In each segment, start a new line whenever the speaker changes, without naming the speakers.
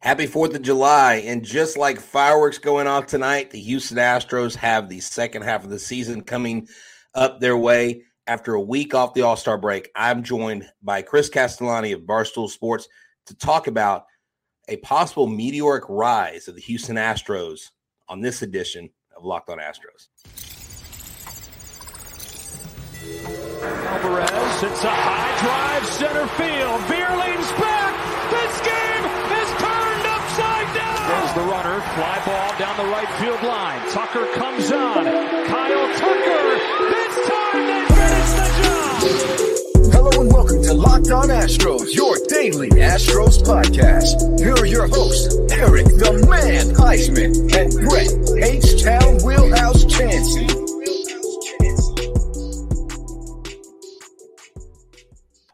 Happy 4th of July. And just like fireworks going off tonight, the Houston Astros have the second half of the season coming up their way. After a week off the All Star break, I'm joined by Chris Castellani of Barstool Sports to talk about a possible meteoric rise of the Houston Astros on this edition of Locked On Astros.
Alvarez hits a high drive center field. Vierling's back. Runner. Fly ball down the right field line. Tucker comes on. Kyle Tucker. This time they finish the job.
Hello and welcome to Locked On Astros, your daily Astros podcast. Here are your hosts, Eric the Man Huysman and Brett H-Town Wheelhouse Chancey.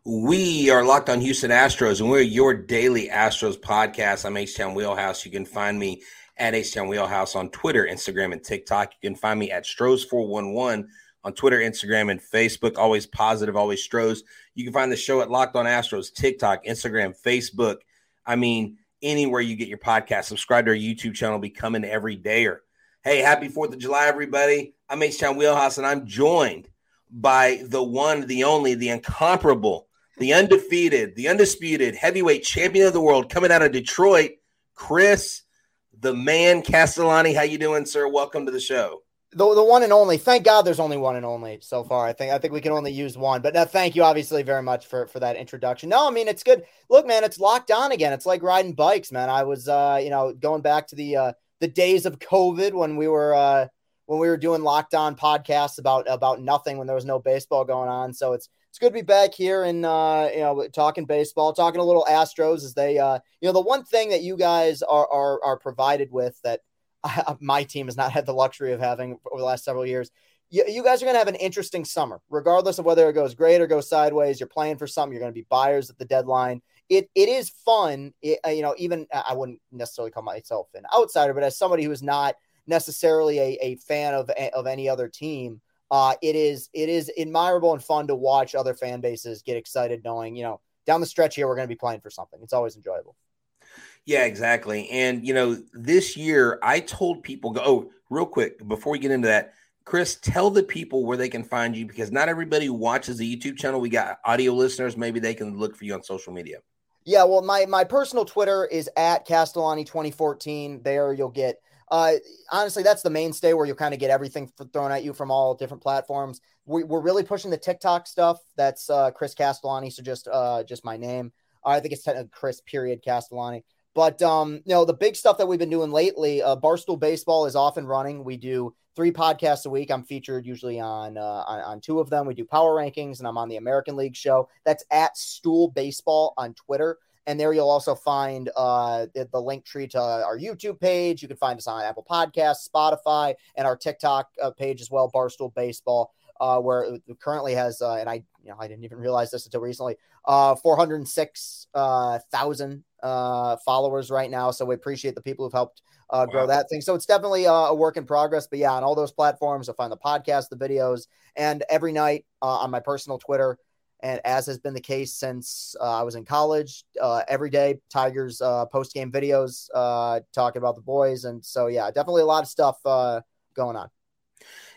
We are locked on Houston Astros, and we're your daily Astros podcast. I'm H Town Wheelhouse. You can find me at H Town Wheelhouse on Twitter, Instagram, and TikTok. You can find me at Stros411 on Twitter, Instagram, and Facebook. Always positive, always Stros. You can find the show at Locked on Astros, TikTok, Instagram, Facebook. I mean, anywhere you get your podcast. Subscribe to our YouTube channel, become every day. Or Hey, happy 4th of July, everybody. I'm H Town Wheelhouse, and I'm joined by the one, the only, the incomparable the undefeated, the undisputed heavyweight champion of the world coming out of Detroit, Chris, the man Castellani. How you doing, sir? Welcome to the show.
The, the one and only. Thank God there's only one and only so far. I think I think we can only use one. But no, thank you obviously very much for for that introduction. No, I mean it's good. Look, man, it's locked on again. It's like riding bikes, man. I was uh, you know, going back to the uh the days of COVID when we were uh when we were doing locked on podcasts about about nothing when there was no baseball going on. So it's it's good to be back here and uh, you know talking baseball, talking a little Astros as they uh, you know the one thing that you guys are are, are provided with that I, my team has not had the luxury of having over the last several years. You, you guys are going to have an interesting summer, regardless of whether it goes great or goes sideways. You're playing for something. You're going to be buyers at the deadline. It it is fun. It, uh, you know, even I wouldn't necessarily call myself an outsider, but as somebody who is not necessarily a, a fan of of any other team uh, it is it is admirable and fun to watch other fan bases get excited knowing you know down the stretch here we're going to be playing for something. It's always enjoyable.
Yeah exactly. And you know this year i told people go oh real quick before we get into that chris tell the people where they can find you because not everybody watches the youtube channel. We got audio listeners. Maybe they can look for you on social media.
Yeah well my my personal twitter is at castellani 2014 there you'll get uh, honestly, that's the mainstay where you'll kind of get everything thrown at you from all different platforms. We, are really pushing the TikTok stuff. That's uh, Chris Castellani, so just uh, just my name. I think it's Chris period Castellani. But um, you know, the big stuff that we've been doing lately, uh, Barstool Baseball is off and running. We do three podcasts a week. I'm featured usually on, uh, on on two of them. We do power rankings, and I'm on the American League show. That's at Stool Baseball on Twitter. And there you'll also find uh, the, link tree to our YouTube page. You can find us on Apple Podcasts, Spotify, and our TikTok uh, page as well, Barstool Baseball, uh, where it currently has, uh, and I, you know, I didn't even realize this until recently, uh, 406,000 uh, followers right now. So we appreciate the people who've helped uh, grow that thing. So it's definitely uh, a work in progress. But yeah, on all those platforms, you'll find the podcast, the videos, and every night uh, on my personal Twitter, and as has been the case since uh, I was in college, uh, every day Tigers uh, post game videos uh, talking about the boys, and so yeah, definitely a lot of stuff uh, going on.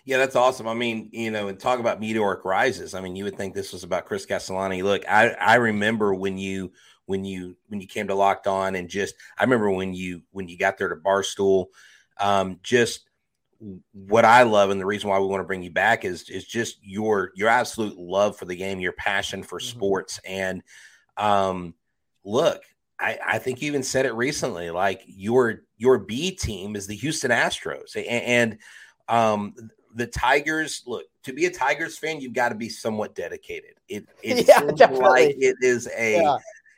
Yeah, that's awesome. I mean, you know, and talk about meteoric rises. I mean, you would think this was about Chris Castellani. Look, I I remember when you when you when you came to Locked On, and just I remember when you when you got there to Barstool, um, just what I love and the reason why we want to bring you back is is just your your absolute love for the game, your passion for mm-hmm. sports, and um, look, I, I think you even said it recently. Like your your B team is the Houston Astros, and, and um, the Tigers. Look, to be a Tigers fan, you've got to be somewhat dedicated. It it yeah, seems definitely. like it is a yeah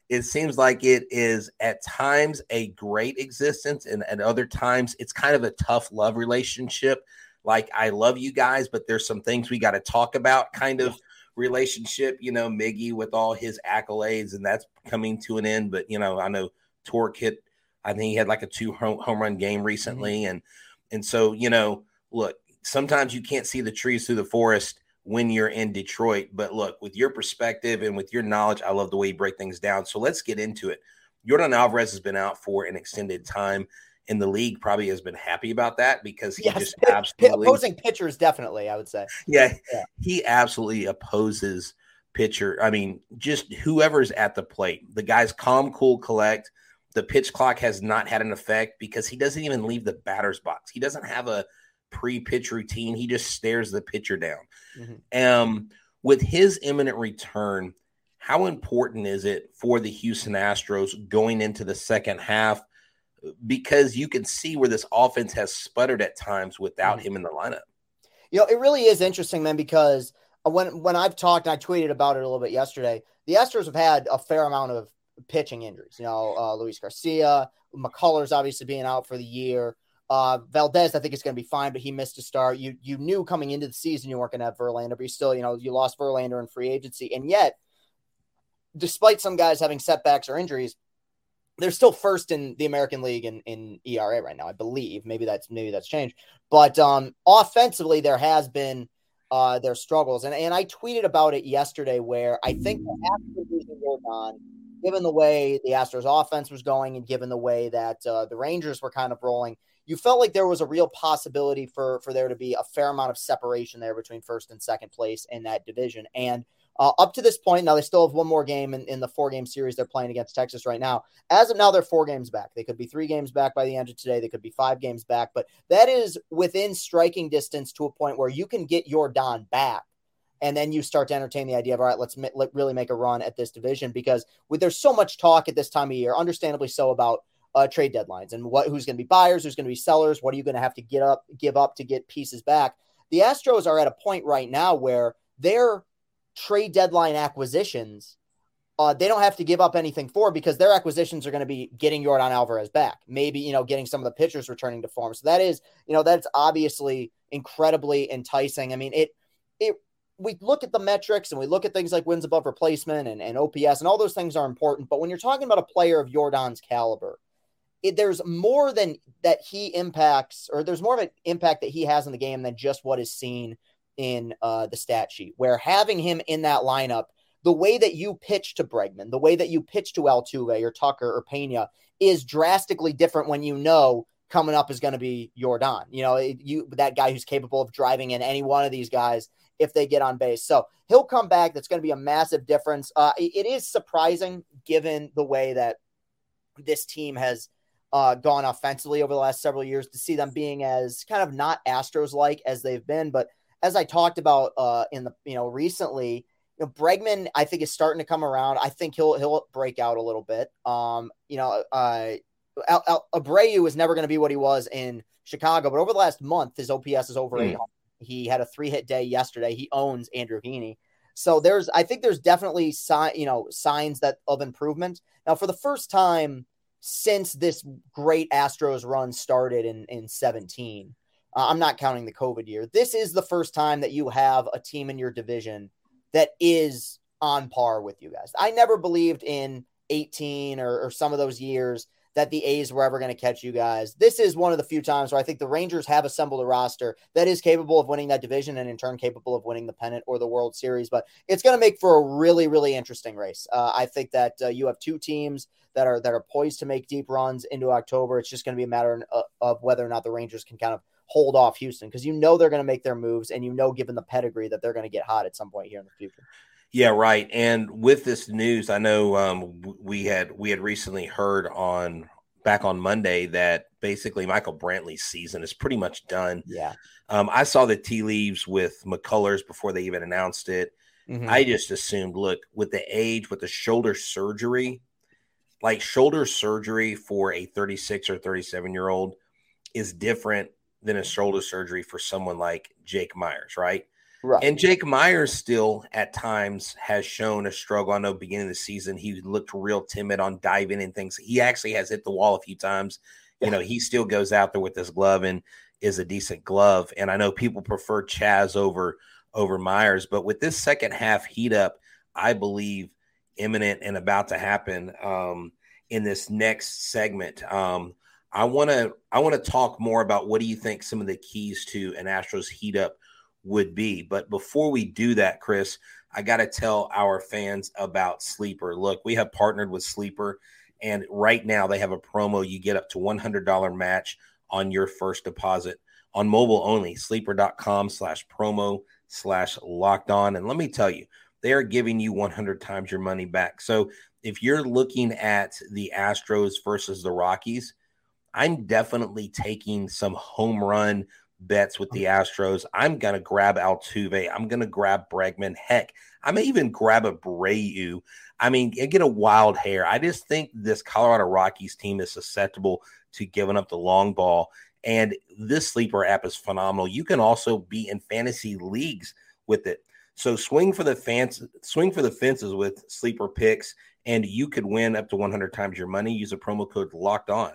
it seems like it is at times a great existence and at other times it's kind of a tough love relationship like i love you guys but there's some things we got to talk about kind of relationship you know miggy with all his accolades and that's coming to an end but you know i know Tork hit i think he had like a two home, home run game recently mm-hmm. and and so you know look sometimes you can't see the trees through the forest when you're in Detroit. But look, with your perspective and with your knowledge, I love the way you break things down. So let's get into it. Yordan Alvarez has been out for an extended time, and the league probably has been happy about that because he yes, just absolutely
opposing pitchers definitely, I would say.
Yeah, yeah, he absolutely opposes pitcher. I mean, just whoever's at the plate. The guy's calm, cool, collect. The pitch clock has not had an effect because he doesn't even leave the batter's box. He doesn't have a pre-pitch routine. He just stares the pitcher down. Mm-hmm. Um, with his imminent return, how important is it for the Houston Astros going into the second half? Because you can see where this offense has sputtered at times without mm-hmm. him in the lineup.
You know, it really is interesting, man, because when when I've talked, and I tweeted about it a little bit yesterday. The Astros have had a fair amount of pitching injuries. You know, uh, Luis Garcia, McCullers obviously being out for the year. Uh, Valdez, I think is going to be fine, but he missed a start. You you knew coming into the season you weren't going to have Verlander, but you still, you know, you lost Verlander in free agency, and yet, despite some guys having setbacks or injuries, they're still first in the American League in, in ERA right now, I believe. Maybe that's maybe that's changed, but um, offensively there has been uh, their struggles, and and I tweeted about it yesterday, where I think losing Yordan given the way the Astros offense was going and given the way that uh, the Rangers were kind of rolling, you felt like there was a real possibility for for there to be a fair amount of separation there between first and second place in that division. And uh, up to this point, now they still have one more game in, in the four game series they're playing against Texas right now. As of now, they're four games back. They could be three games back by the end of today. They could be five games back, but that is within striking distance to a point where you can get Yordan back and then you start to entertain the idea of all right let's let, really make a run at this division because with there's so much talk at this time of year understandably so about uh, trade deadlines and what who's going to be buyers who's going to be sellers what are you going to have to get up give up to get pieces back the astros are at a point right now where their trade deadline acquisitions uh, they don't have to give up anything for because their acquisitions are going to be getting Yordan Alvarez back. Maybe, you know, getting some of the pitchers returning to form. So that is, you know, that's obviously incredibly enticing. I mean, it, it we look at the metrics and we look at things like wins above replacement and, and OPS, and all those things are important. But when you're talking about a player of Yordan's caliber, it, there's more than that he impacts, or there's more of an impact that he has in the game than just what is seen in uh, the stat sheet. Where having him in that lineup, the way that you pitch to Bregman, the way that you pitch to Altuve or Tucker or Pena is drastically different when you know coming up is going to be Yordan. You know, you that guy who's capable of driving in any one of these guys if they get on base. So he'll come back. That's going to be a massive difference. Uh, it is surprising given the way that this team has uh, gone offensively over the last several years to see them being as kind of not Astros like as they've been. But as I talked about uh, in the you know recently, you know, Bregman I think is starting to come around. I think he'll he'll break out a little bit. Um, you know, uh, Al- Al- Abreu is never going to be what he was in Chicago, but over the last month, his OPS is over mm. 800. He had a three hit day yesterday. He owns Andrew Heaney. So there's, I think there's definitely sign, you know, signs that of improvement. Now, for the first time since this great Astros run started in in 17, uh, I'm not counting the COVID year. This is the first time that you have a team in your division that is on par with you guys. I never believed in 18 or, or some of those years that the A's were ever going to catch you guys. This is one of the few times where I think the Rangers have assembled a roster that is capable of winning that division and in turn capable of winning the pennant or the World Series. But it's going to make for a really, really interesting race. Uh, I think that uh, you have two teams that are that are poised to make deep runs into October. It's just going to be a matter of, of whether or not the Rangers can kind of hold off Houston because you know they're going to make their moves and you know given the pedigree that they're going to get hot at some point here in the future.
Yeah, right. And with this news, I know um, we had we had recently heard on back on Monday that basically Michael Brantley's season is pretty much done.
Yeah.
Um, I saw the tea leaves with McCullers before they even announced it. Mm-hmm. I just assumed, look, with the age, with the shoulder surgery, like shoulder surgery for a 36 or 37 year old is different than a shoulder surgery for someone like Jake Meyers, right? Right. And Jake Meyers still at times has shown a struggle. I know beginning of the season he looked real timid on diving and things. He actually has hit the wall a few times. Yeah. You know, he still goes out there with this glove and is a decent glove. And I know people prefer Chas over over Meyers, but with this second half heat up, I believe imminent and about to happen um, in this next segment. Um, I want to I want to talk more about what do you think some of the keys to an Astros heat up would be. But before we do that, Chris, I got to tell our fans about Sleeper. Look, we have partnered with Sleeper, And right now they have a promo. You get up to $100 match on your first deposit on mobile only, sleeper.com slash promo slash locked on. And let me tell you, they are giving you 100 times your money back. So if you're looking at the Astros versus the Rockies, I'm definitely taking some home run bets with the Astros. I'm going to grab Altuve. I'm going to grab Bregman. Heck, I may even grab Abreu. I mean, get a wild hair. I just think this Colorado Rockies team is susceptible to giving up the long ball. And this sleeper app is phenomenal. You can also be in fantasy leagues with it. So swing for the fans, swing for the fences with sleeper picks, and you could win up to 100 times your money. Use a promo code locked on,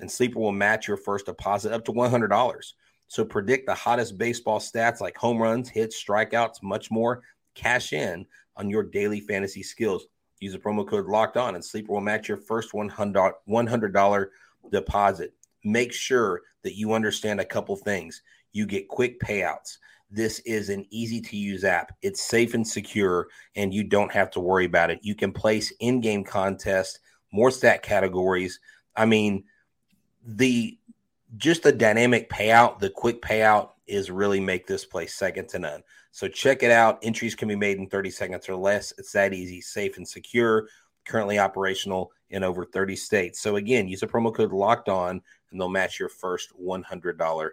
and sleeper will match your first deposit up to $100. So predict the hottest baseball stats like home runs, hits, strikeouts, much more. Cash in on your daily fantasy skills. Use a promo code locked on, and sleeper will match your first $100 deposit. Make sure that you understand a couple things. You get quick payouts. This is an easy to use app. It's safe and secure, and you don't have to worry about it. You can place in game contests, more stat categories. I mean, the just the dynamic payout, the quick payout is really make this place second to none. So check it out. Entries can be made in 30 seconds or less. It's that easy, safe, and secure. Currently operational in over 30 states. So again, use a promo code locked on and they'll match your first $100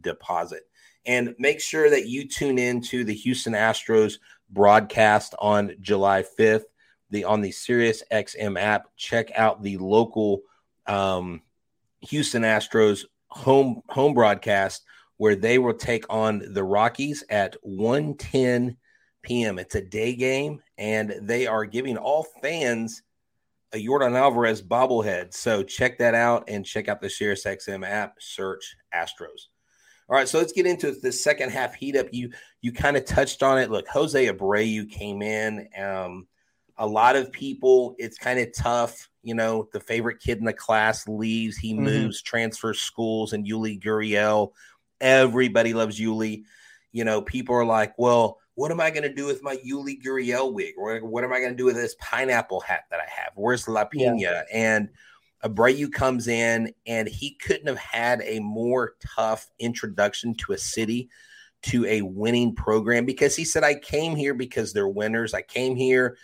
deposit. And make sure that you tune in to the Houston Astros broadcast on July 5th the on the Sirius XM app. Check out the local um, Houston Astros home home broadcast where they will take on the Rockies at 1:10 p.m. It's a day game, and they are giving all fans a Yordan Alvarez bobblehead. So check that out and check out the Sirius XM app. Search Astros. All right, so let's get into the second half heat up. You you kind of touched on it. Look, Jose Abreu came in. Um, a lot of people, it's kind of tough. You know, the favorite kid in the class leaves. He mm-hmm. moves, transfers schools, and Yuli Gurriel. Everybody loves Yuli. You know, people are like, well, what am I going to do with my Yuli Gurriel wig? Or what am I going to do with this pineapple hat that I have? Where's La Pina? Yeah. And Abreu comes in, and he couldn't have had a more tough introduction to a city, to a winning program, because he said, I came here because they're winners. I came here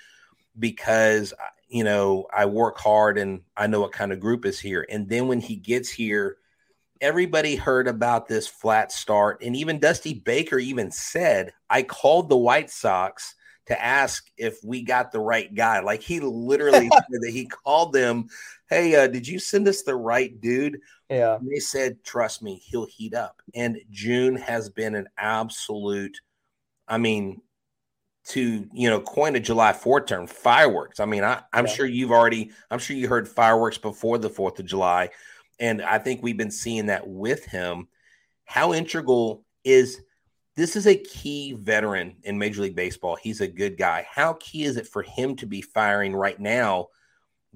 because, you know, I work hard and I know what kind of group is here. And then when he gets here, everybody heard about this flat start. And even Dusty Baker even said, I called the White Sox to ask if we got the right guy. Like he literally said that he called them, Hey, uh, did you send us the right dude?
Yeah.
And they said, Trust me, he'll heat up. And June has been an absolute, I mean, to you know coin a July 4th term fireworks. I mean, I, I'm yeah. sure you've already I'm sure you heard fireworks before the 4th of July. And I think we've been seeing that with him. How integral is this is a key veteran in Major League Baseball. He's a good guy. How key is it for him to be firing right now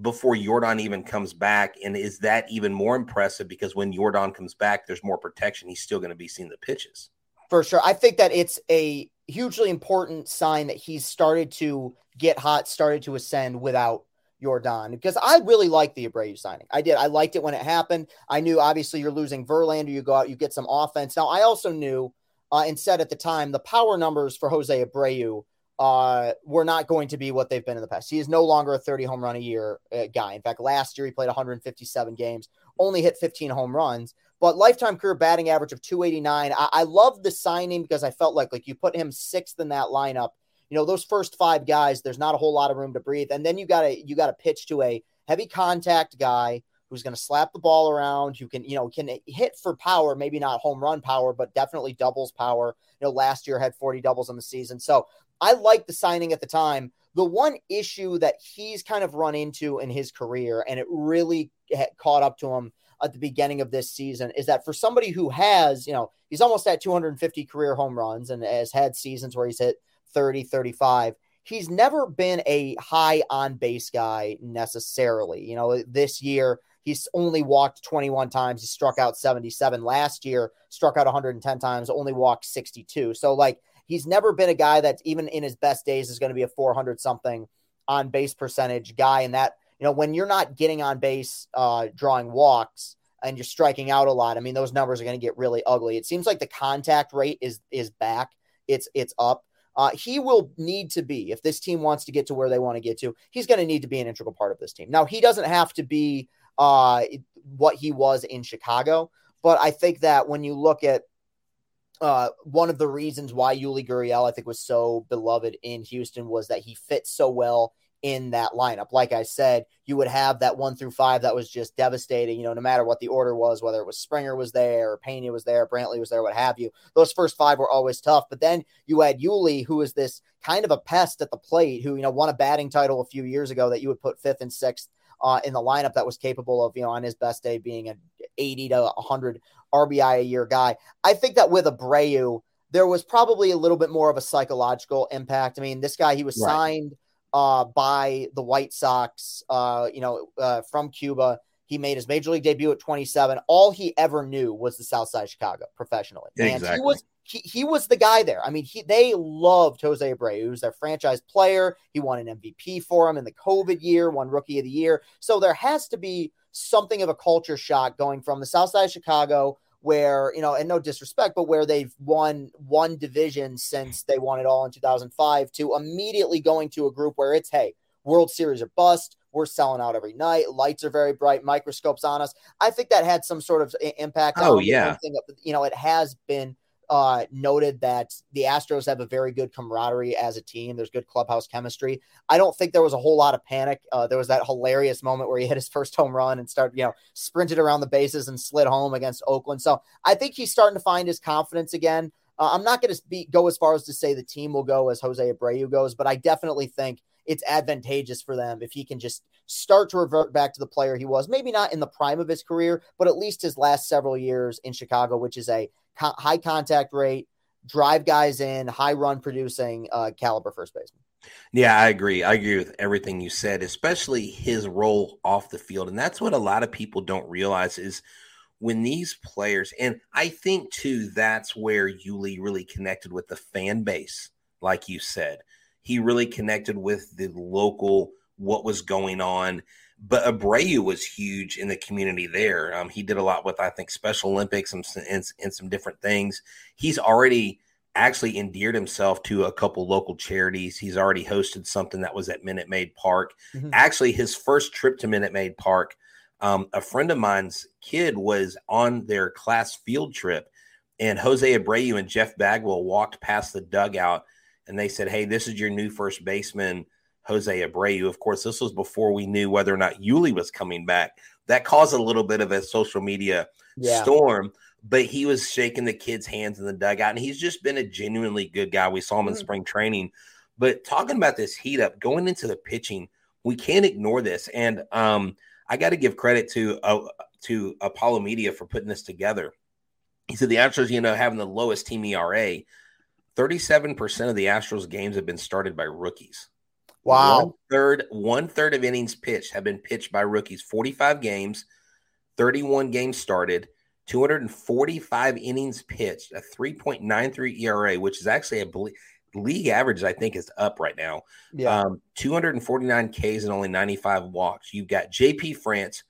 before Yordan even comes back? And is that even more impressive because when Yordan comes back, there's more protection. He's still going to be seeing the pitches.
For sure. I think that it's a hugely important sign that he's started to get hot, started to ascend without Yordan because I really like the Abreu signing. I did. I liked it when it happened. I knew obviously you're losing Verlander, you go out, you get some offense. Now I also knew uh, and said at the time the power numbers for Jose Abreu uh, were not going to be what they've been in the past. He is no longer a 30 home run a year uh, guy. In fact, last year he played 157 games, only hit 15 home runs, but lifetime career batting average of 289. I, I love the signing because I felt like like you put him sixth in that lineup you know, those first five guys, there's not a whole lot of room to breathe. And then you got to you got to pitch to a heavy contact guy who's going to slap the ball around, who can, you know, can hit for power, maybe not home run power, but definitely doubles power. You know, last year had 40 doubles in the season. So I like the signing at the time. The one issue that he's kind of run into in his career, and it really caught up to him at the beginning of this season, is that for somebody who has, you know, he's almost at 250 career home runs and has had seasons where he's hit 30, 35. He's never been a high on base guy necessarily. You know, this year he's only walked 21 times. He struck out 77 last year, struck out 110 times, only walked 62. So, like, he's never been a guy that even in his best days is going to be a 400 something on base percentage guy. And that, you know, when you're not getting on base, uh, drawing walks and you're striking out a lot, I mean, those numbers are going to get really ugly. It seems like the contact rate is is back. It's it's up. Uh, he will need to be if this team wants to get to where they want to get to. He's going to need to be an integral part of this team. Now, he doesn't have to be uh, what he was in Chicago, but I think that when you look at uh, one of the reasons why Yuli Gurriel, I think, was so beloved in Houston was that he fit so well in that lineup. Like I said, you would have that one through five that was just devastating, you know, no matter what the order was, whether it was Springer was there, or Pena was there, Brantley was there, what have you. Those first five were always tough. But then you had Yuli, who is this kind of a pest at the plate, who, you know, won a batting title a few years ago that you would put fifth and sixth uh, in the lineup that was capable of, you know, on his best day being an 80 to 100 RBI a year guy. I think that with Abreu, there was probably a little bit more of a psychological impact. I mean, this guy, he was right. signed uh, by the White Sox, uh, you know, uh, from Cuba. He made his major league debut at 27. All he ever knew was the South Side of Chicago professionally.
Exactly.
And he was he, he was the guy there. I mean, he they loved Jose Abreu. He was their franchise player. He won an MVP for him in the COVID year, won Rookie of the Year. So there has to be something of a culture shock going from the South Side of Chicago, where you know, and no disrespect, but where they've won one division since they won it all in 2005, to immediately going to a group where it's hey, World Series or bust. We're selling out every night. Lights are very bright. Microscopes on us. I think that had some sort of impact.
Oh yeah,
you know, it has been uh, noted that the Astros have a very good camaraderie as a team. There's good clubhouse chemistry. I don't think there was a whole lot of panic. Uh, there was that hilarious moment where he hit his first home run and started, you know, sprinted around the bases and slid home against Oakland. So I think he's starting to find his confidence again. Uh, I'm not going to go as far as to say the team will go as Jose Abreu goes, but I definitely think it's advantageous for them if he can just start to revert back to the player he was. Maybe not in the prime of his career, but at least his last several years in Chicago, which is a co- high contact rate, drive guys in, high run producing uh, caliber first baseman.
Yeah, I agree. I agree with everything you said, especially his role off the field. And that's what a lot of people don't realize is when these players, and I think too, that's where Yuli really connected with the fan base, like you said. He really connected with the local, what was going on but Abreu was huge in the community there. Um, he did a lot with, I think, Special Olympics and, and, and, some different things. He's already actually endeared himself to a couple local charities. He's already hosted something that was at Minute Maid Park. Mm-hmm. Actually, his first trip to Minute Maid Park, um, a friend of mine's kid was on their class field trip, and Jose Abreu and Jeff Bagwell walked past the dugout, and they said, "Hey, this is your new first baseman." Jose Abreu. Of course, this was before we knew whether or not Yuli was coming back. That caused a little bit of a social media yeah. storm, but he was shaking the kids' hands in the dugout, and he's just been a genuinely good guy. We saw him in mm-hmm. spring training. But talking about this heat up, going into the pitching, we can't ignore this. And um, I got to give credit to uh, to Apollo Media for putting this together. He said the Astros, you know, having the lowest team ERA. 37% of the Astros games have been started by rookies.
Wow.
One third, one third of innings pitched have been pitched by rookies. 45 games, 31 games started, 245 innings pitched, a 3.93 ERA, which is actually a league average, I think, is up right now. Yeah. Um, 249 Ks and only 95 walks. You've got JP France,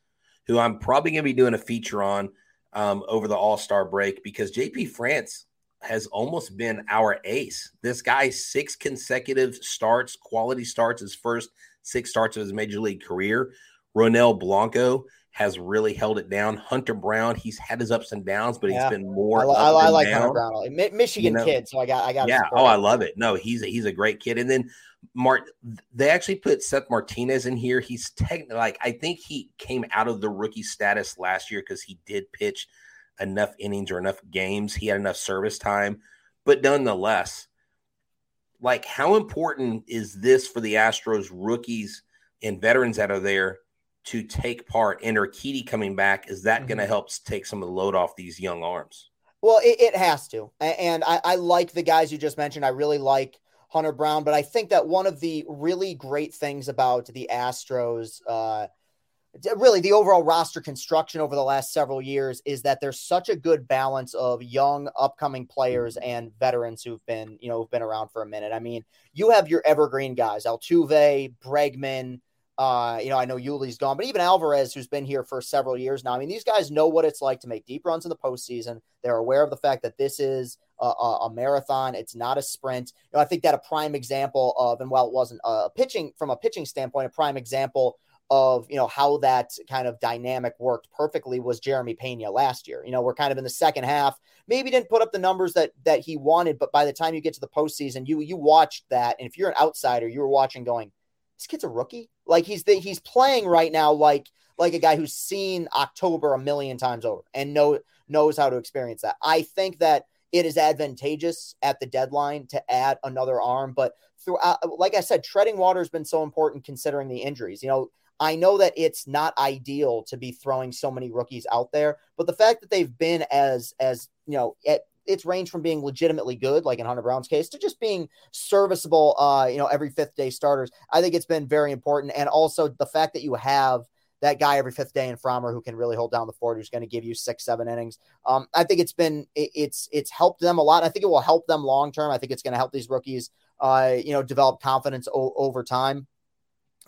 who I'm probably going to be doing a feature on um, over the All Star break because JP France has almost been our ace. This guy, six consecutive starts, quality starts, his first six starts of his major league career. Ronel Blanco has really held it down. Hunter Brown, he's had his ups and downs, but yeah. he's been more.
I, I, I like down. Hunter Brown, Michigan you know? kid. So I got, I got.
Yeah. Oh, I love it. No, he's a, he's a great kid. And then Mart, they actually put Seth Martinez in here. He's technically like I think he came out of the rookie status last year because he did pitch enough innings or enough games. He had enough service time. But nonetheless, like how important is this for the Astros rookies and veterans that are there to take part? And Urquidy coming back, is that mm-hmm. going to help take some of the load off these young arms?
Well, it, it has to. And I, I like the guys you just mentioned. I really like Hunter Brown, but I think that one of the really great things about the Astros, uh, really the overall roster construction over the last several years is that there's such a good balance of young upcoming players and veterans who've been you know who've been around for a minute i mean you have your evergreen guys altuve bregman Uh, you know, I know Yuli's gone, but even Alvarez, who's been here for several years now. I mean, these guys know what it's like to make deep runs in the postseason. They're aware of the fact that this is a, a, a marathon; it's not a sprint. You know, I think that a prime example of, and while it wasn't a pitching from a pitching standpoint, a prime example of you know how that kind of dynamic worked perfectly was Jeremy Pena last year. You know, we're kind of in the second half, maybe didn't put up the numbers that that he wanted, but by the time you get to the postseason, you you watched that, and if you're an outsider, you were watching going this kid's a rookie. Like he's the, he's playing right now like like a guy who's seen October a million times over and know knows how to experience that. I think that it is advantageous at the deadline to add another arm, but throughout, like I said, treading water has been so important considering the injuries. You know, I know that it's not ideal to be throwing so many rookies out there, but the fact that they've been as as you know at it's ranged from being legitimately good, like in Hunter Brown's case, to just being serviceable, uh, you know, every fifth day starters. I think it's been very important. And also the fact that you have that guy every fifth day in Framber who can really hold down the fort, who's going to give you six, seven innings. Um, I think it's been it, it's it's helped them a lot. I think it will help them long term. I think it's going to help these rookies, uh, you know, develop confidence o- over time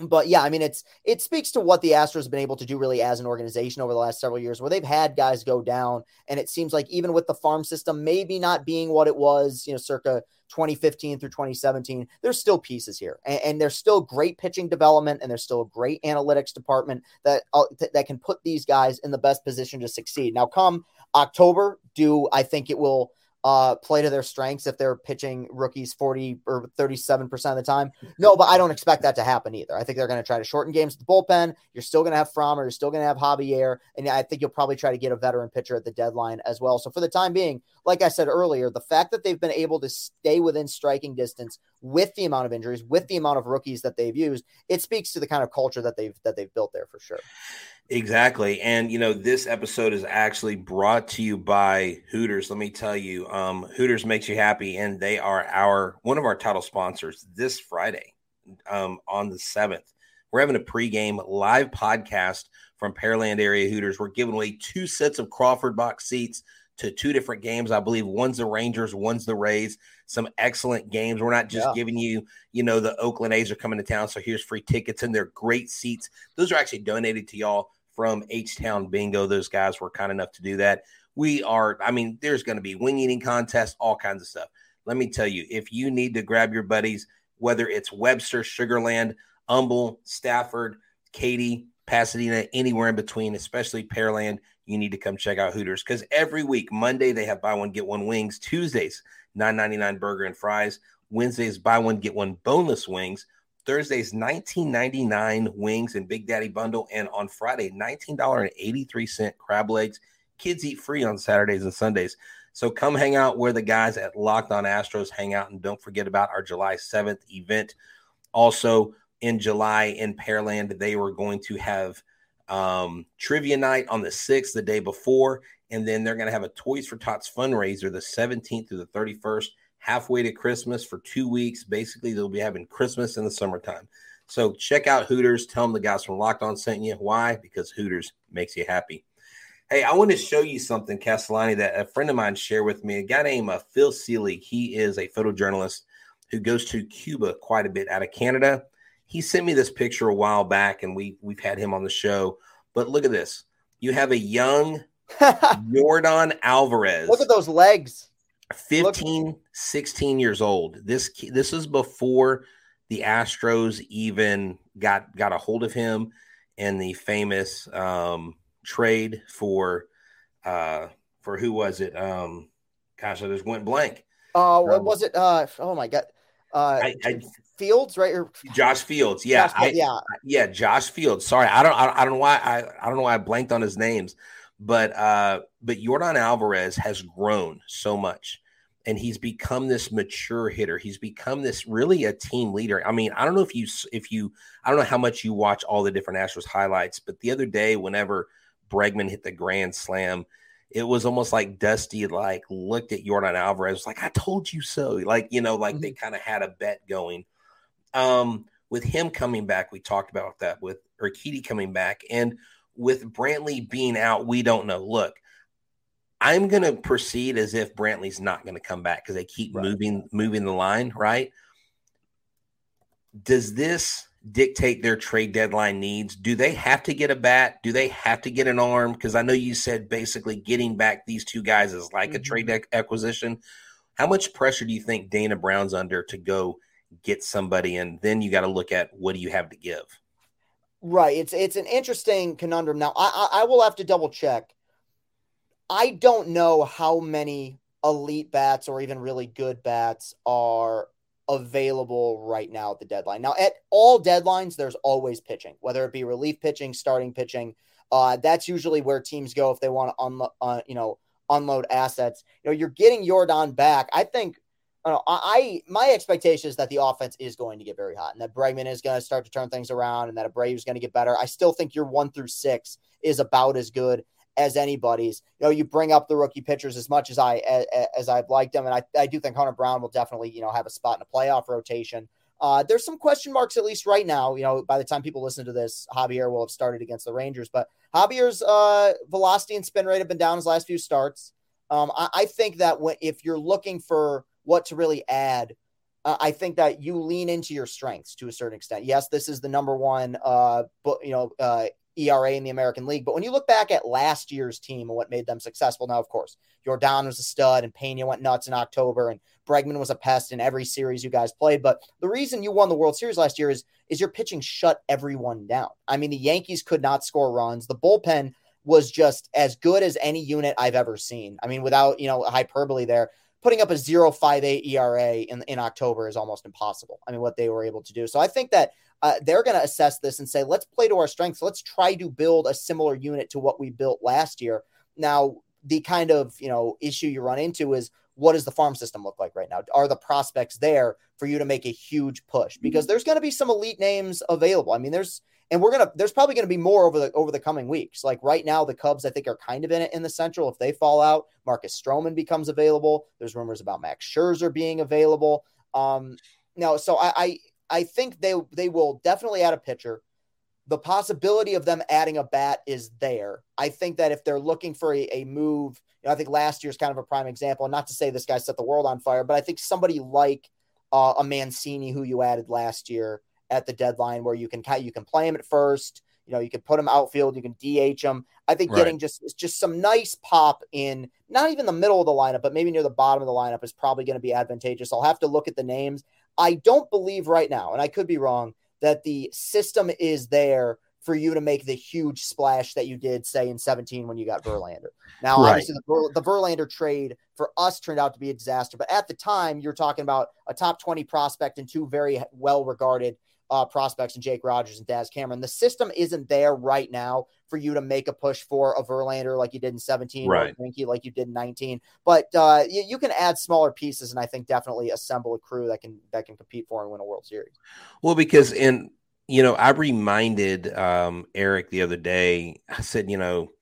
but yeah, I mean, it's it speaks to what the Astros have been able to do really as an organization over the last several years, where they've had guys go down, and it seems like even with the farm system maybe not being what it was, you know, circa 2015 through 2017, there's still pieces here, and, and there's still great pitching development, and there's still a great analytics department that uh, th- that can put these guys in the best position to succeed. Now, come October, do I think it will? Uh, play to their strengths if they're pitching rookies 40 or 37% of the time. No, but I don't expect that to happen either. I think they're going to try to shorten games with the bullpen. You're still going to have Framber, you're still going to have Javier, and I think you'll probably try to get a veteran pitcher at the deadline as well. So for the time being, like I said earlier, the fact that they've been able to stay within striking distance with the amount of injuries, with the amount of rookies that they've used, it speaks to the kind of culture that they've that they've built there for sure.
Exactly. And, you know, this episode is actually brought to you by Hooters. Let me tell you, um, Hooters makes you happy, and they are our one of our title sponsors this Friday um, on the 7th. We're having a pregame live podcast from Pearland Area Hooters. We're giving away two sets of Crawford box seats to two different games. I believe one's the Rangers, one's the Rays. Some excellent games. We're not just yeah. giving you, you know, the Oakland A's are coming to town, so here's free tickets, and they're great seats. Those are actually donated to y'all from H Town Bingo. Those guys were kind enough to do that. We are, I mean, there's going to be wing eating contests, all kinds of stuff. Let me tell you, if you need to grab your buddies, whether it's Webster, Sugarland, Humble, Stafford, Katy, Pasadena, anywhere in between, especially Pearland, you need to come check out Hooters because every week, Monday, they have buy one, get one wings. Tuesdays, nine ninety nine burger and fries. Wednesdays, buy one, get one boneless wings. Thursday's 19.99 wings and Big Daddy bundle, and on Friday $19.83 crab legs. Kids eat free on Saturdays and Sundays. So come hang out where the guys at Locked On Astros hang out, and don't forget about our July 7th event. Also in July in Pearland, they were going to have um, trivia night on the 6th, the day before, and then they're going to have a Toys for Tots fundraiser the 17th through the 31st halfway to Christmas for two weeks. Basically, they'll be having Christmas in the summertime. So check out Hooters. Tell them the guys from Locked On sent you. Why? Because Hooters makes you happy. Hey, I want to show you something, Castellani, that a friend of mine shared with me. A guy named uh, Phil Seelig. He is a photojournalist who goes to Cuba quite a bit out of Canada. He sent me this picture a while back, and we we've had him on the show. But look at this. You have a young Yordan Alvarez.
Look at those legs.
15, 16 years old. This this is before the Astros even got got a hold of him in the famous um, trade for uh, for who was it? Um, gosh, I just went blank.
Oh, uh, what was it? Uh, oh my god. Uh, I, I, Fields, right? Or,
Josh Fields, yeah,
Josh, I, yeah,
yeah, Josh Fields. Sorry, I don't, I, I don't know why I, I don't know why I blanked on his names, but uh, but Yordan Alvarez has grown so much and he's become this mature hitter. He's become this really a team leader. I mean, I don't know if you if you I don't know how much you watch all the different Astros highlights, but the other day whenever Bregman hit the grand slam, it was almost like Dusty like looked at Yordan Alvarez like I told you so. Like, you know, like mm-hmm. they kind of had a bet going. Um with him coming back, we talked about that with Urquidy coming back and with Brantley being out, we don't know. Look, I'm going to proceed as if Brantley's not going to come back because they keep right. moving moving the line, right? Does this dictate their trade deadline needs? Do they have to get a bat? Do they have to get an arm? Because I know you said basically getting back these two guys is like mm-hmm. a trade mm-hmm. acquisition. How much pressure do you think Dana Brown's under to go get somebody? And then you got to look at what do you have to give?
Right. It's it's an interesting conundrum. Now I, I, will have to double check. I don't know how many elite bats or even really good bats are available right now at the deadline. Now, at all deadlines, there's always pitching, whether it be relief pitching, starting pitching. Uh, that's usually where teams go if they want to unload, uh, you know, unload assets. You know, you're getting Yordan back. I think. I, I my expectation is that the offense is going to get very hot and that Bregman is going to start to turn things around and that Abreu is going to get better. I still think your one through six is about as good as anybody's. You know, you bring up the rookie pitchers as much as I as, as I've liked them, and I, I do think Hunter Brown will definitely you know have a spot in a playoff rotation. Uh, there's some question marks at least right now. You know, by the time people listen to this, Javier will have started against the Rangers, but Javier's uh, velocity and spin rate have been down his last few starts. Um, I, I, think that when, if you're looking for what to really add, uh, I think that you lean into your strengths to a certain extent. Yes, this is the number one, uh, but you know, uh, ERA in the American League. But when you look back at last year's team and what made them successful, now, of course, Yordan was a stud and Pena went nuts in October and Bregman was a pest in every series you guys played. But the reason you won the World Series last year is, is your pitching shut everyone down. I mean, the Yankees could not score runs. The bullpen was just as good as any unit I've ever seen. I mean, without, you know, hyperbole there, putting up a 0.58 ERA in, in October is almost impossible. I mean, what they were able to do. So I think that uh, they're going to assess this and say, let's play to our strengths. Let's try to build a similar unit to what we built last year. Now, the kind of you know issue you run into is what does the farm system look like right now? Are the prospects there for you to make a huge push? Because mm-hmm. there's going to be some elite names available. I mean, there's and we're gonna there's probably to be more over the over the coming weeks. Like right now, the Cubs I think are kind of in it in the Central. If they fall out, Marcus Stroman becomes available. There's rumors about Max Scherzer being available. Um, now, so I, I I think they they will definitely add a pitcher. The possibility of them adding a bat is there. I think that if they're looking for a, a move, you know, I think last year's kind of a prime example. Not to say this guy set the world on fire, but I think somebody like uh, a Mancini who you added last year at the deadline, where you can you can play him at first, you know, you can put him outfield, you can DH him. I think right. getting just just some nice pop in, not even the middle of the lineup, but maybe near the bottom of the lineup is probably going to be advantageous. I'll have to look at the names. I don't believe right now, and I could be wrong, that the system is there for you to make the huge splash that you did, say, in 17 when you got Verlander. Now, right. obviously, the, the Verlander trade for us turned out to be a disaster, but at the time, you're talking about a top 20 prospect and two very well regarded uh, prospects and Jake Rogers and Daz Cameron. The system isn't there right now for you to make a push for a Verlander like you did in 17
right.
or like you did in 19. But uh, you, you, can add smaller pieces and I think definitely assemble a crew that can that can compete for and win a World Series.
Well, because in you know, I reminded um, Eric the other day. I said, you know,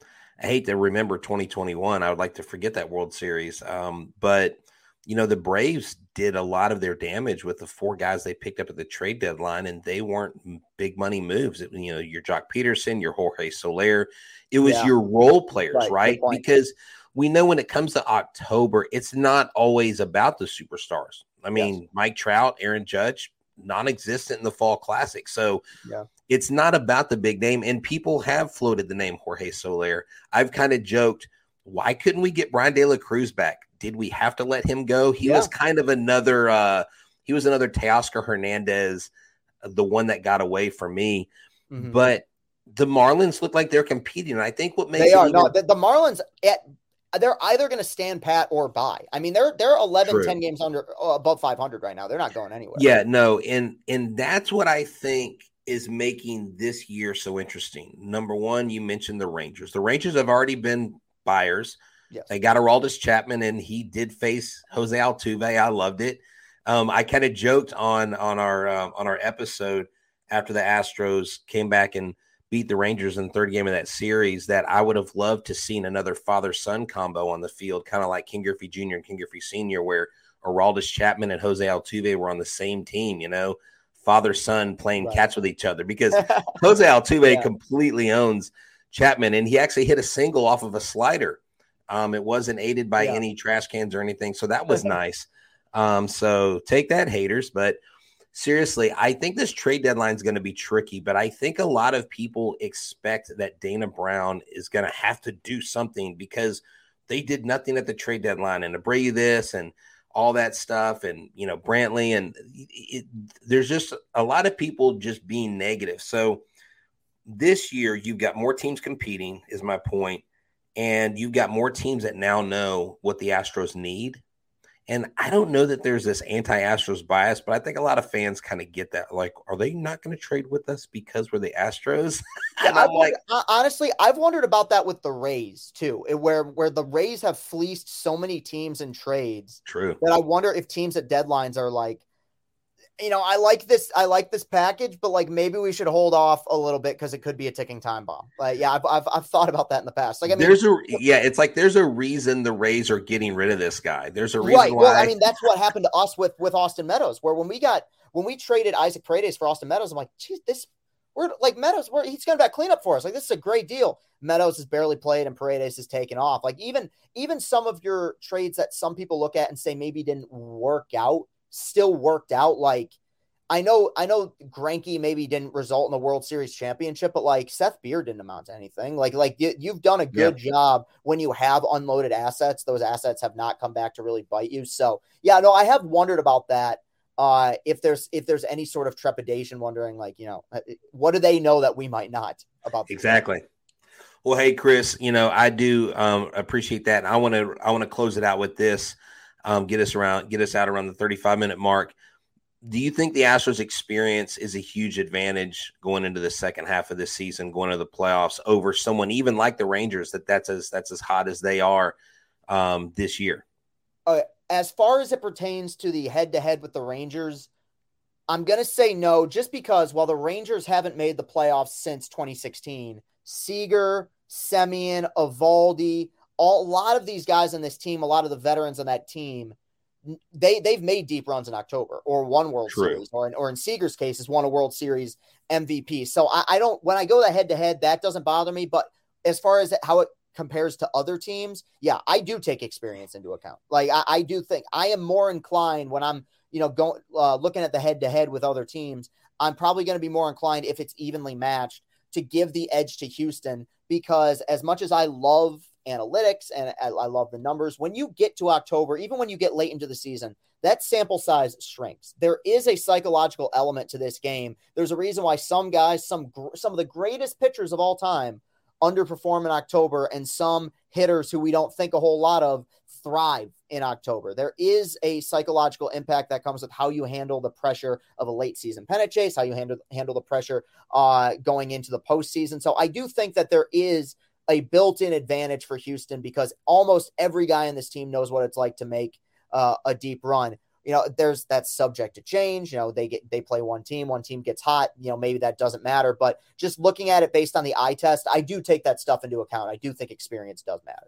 I hate to remember 2021. I would like to forget that World Series. Um, but you know, the Braves did a lot of their damage with the four guys they picked up at the trade deadline, and they weren't big money moves. It, you know, your Joc Pederson, your Jorge Soler, it was yeah. your role players, right? right? Because we know when it comes to October, it's not always about the superstars. I mean, yes. Mike Trout, Aaron Judge, non-existent in the fall classic. So yeah. it's not about the big name. And people have floated the name Jorge Soler. I've kind of joked, why couldn't we get Bryan De La Cruz back? did we have to let him go? He yeah. was kind of another uh he was another Teoscar Hernandez, uh, the one that got away from me. Mm-hmm. But the Marlins look like they're competing. And I think what makes
they are even... no the, the Marlins at they're either going to stand pat or buy. I mean, they're they're 11 True. 10 games under uh, above 500 right now. They're not going anywhere.
Yeah, no, and and that's what I think is making this year so interesting. Number 1, you mentioned the Rangers. The Rangers have already been buyers. Yes. They got Aroldis Chapman, and he did face Jose Altuve. I loved it. Um, I kind of joked on on our uh, on our episode after the Astros came back and beat the Rangers in the third game of that series that I would have loved to seen another father son combo on the field, kind of like Ken Griffey Jr. and Ken Griffey Sr., where Aroldis Chapman and Jose Altuve were on the same team. You know, father son playing right. catch with each other because Jose Altuve yeah. completely owns Chapman, and he actually hit a single off of a slider um, it wasn't aided by yeah. any trash cans or anything, so that was nice. Um, so take that, haters. But seriously, I think this trade deadline is going to be tricky, but I think a lot of people expect that Dana Brown is going to have to do something because they did nothing at the trade deadline and bring this and all that stuff and you know Brantley and it, there's just a lot of people just being negative. So this year you've got more teams competing is my point and you've got more teams that now know what the Astros need and I don't know that there's this anti Astros bias, but I think a lot of fans kind of get that. Like, are they not going to trade with us because we're the Astros?
and I'm like, honestly, I've wondered about that with the Rays too, where where the Rays have fleeced so many teams in trades.
True.
That I wonder if teams at deadlines are like, you know, I like this. I like this package, but like maybe we should hold off a little bit because it could be a ticking time bomb. Like, yeah, I've, I've, I've thought about that in the past. Like, I mean,
there's a yeah, it's like there's a reason the Rays are getting rid of this guy. There's a reason right.
why. Well, I mean, that's what happened to us with with Austin Meadows, where when we got when we traded Isaac Paredes for Austin Meadows, I'm like, geez, this we're like Meadows, we're, he's going to back cleanup for us. Like, this is a great deal. Meadows has barely played and Paredes has taken off. Like, even even some of your trades that some people look at and say maybe didn't work out still worked out. Like I know, I know Greinke maybe didn't result in the World Series championship, but like Seth Beer didn't amount to anything. Like, like you, have done a good yeah. job when you have unloaded assets. Those assets have not come back to really bite you. So, yeah, no, I have wondered about that. Uh, if there's if there's any sort of trepidation, wondering like, you know, uh, what do they know that we might not about
exactly. Well, hey, Chris, you know, I do um, appreciate that. And I want to I want to close it out with this. Um, get us around, get us out around the 35 minute mark do you think the Astros experience is a huge advantage going into the second half of the season, going to the playoffs over someone even like the Rangers that that's as that's as hot as they are um, this year?
Uh, as far as it pertains to the head to head with the Rangers, I'm going to say no, just because while the Rangers haven't made the playoffs since 2016, Seager, Semien, Eovaldi, all, a lot of these guys on this team, a lot of the veterans on that team they they've made deep runs in October or one World True. Series or in, or in Seager's case has won a World Series MVP. So I, I don't when I go that head to head that doesn't bother me. But as far as how it compares to other teams, yeah, I do take experience into account. Like I, I do think I am more inclined when I'm you know going uh, looking at the head to head with other teams. I'm probably going to be more inclined if it's evenly matched to give the edge to Houston because as much as I love analytics and I, love the numbers. When you get to October, even when you get late into the season, that sample size shrinks. There is a psychological element to this game. There's a reason why some guys, some some of the greatest pitchers of all time, underperform in October, and some hitters who we don't think a whole lot of thrive in October. There is a psychological impact that comes with how you handle the pressure of a late season pennant chase, how you handle handle the pressure uh, going into the postseason. So I do think that there is a built-in advantage for Houston because almost every guy in this team knows what it's like to make uh, a deep run. You know, there's that's subject to change. You know, they get they play one team, one team gets hot. You know, maybe that doesn't matter. But just looking at it based on the eye test, I do take that stuff into account. I do think experience does matter.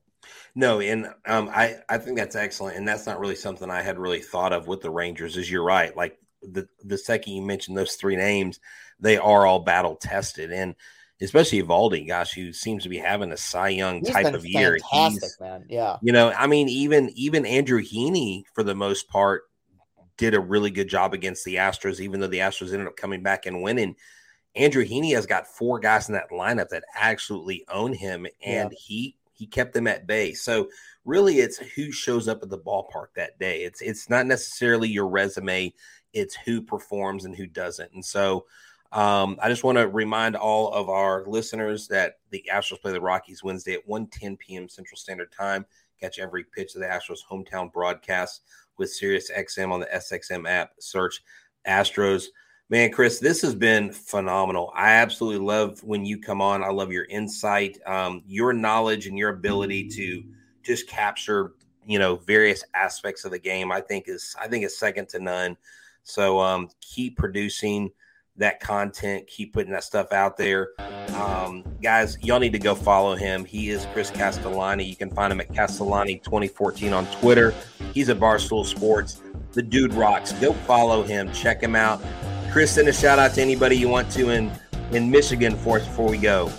No, and um, I I think that's excellent, and that's not really something I had really thought of with the Rangers. Is you're right, like the the second you mentioned those three names, they are all battle tested, and especially Eovaldi, gosh, who seems to be having a Cy Young
He's
type of year.
He's, man. Yeah.
You know, I mean, even even Andrew Heaney, for the most part, did a really good job against the Astros, even though the Astros ended up coming back and winning. Andrew Heaney has got four guys in that lineup that absolutely own him, and yeah. he he kept them at bay. So really, it's who shows up at the ballpark that day. It's it's not necessarily your resume; it's who performs and who doesn't. And so um, I just want to remind all of our listeners that the Astros play the Rockies Wednesday at 1 10 p.m. Central Standard Time. Catch every pitch of the Astros hometown broadcast with Sirius XM on the SXM app. Search Astros. Man, Chris, this has been phenomenal. I absolutely love when you come on. I love your insight, um, your knowledge, and your ability to just capture, you know, various aspects of the game. I think is I think is second to none. So um, keep producing that content, keep putting that stuff out there. Um, guys, y'all need to go follow him. He is Chris Castellani. You can find him at Castellani2014 on Twitter. He's at Barstool Sports. The dude rocks. Go follow him. Check him out. Chris, send a shout out to anybody you want to in, in Michigan for us before we go.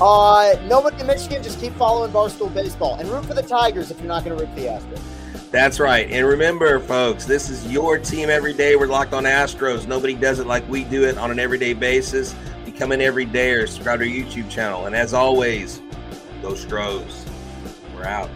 Uh, nobody in Michigan, just keep following Barstool Baseball and root for the Tigers if you're not going to root for the Astros.
That's right. And remember, folks, this is your team every day. We're locked on Astros. Nobody does it like we do it on an everyday basis. Become an everyday or subscribe to our YouTube channel. And as always, go Stros. We're out.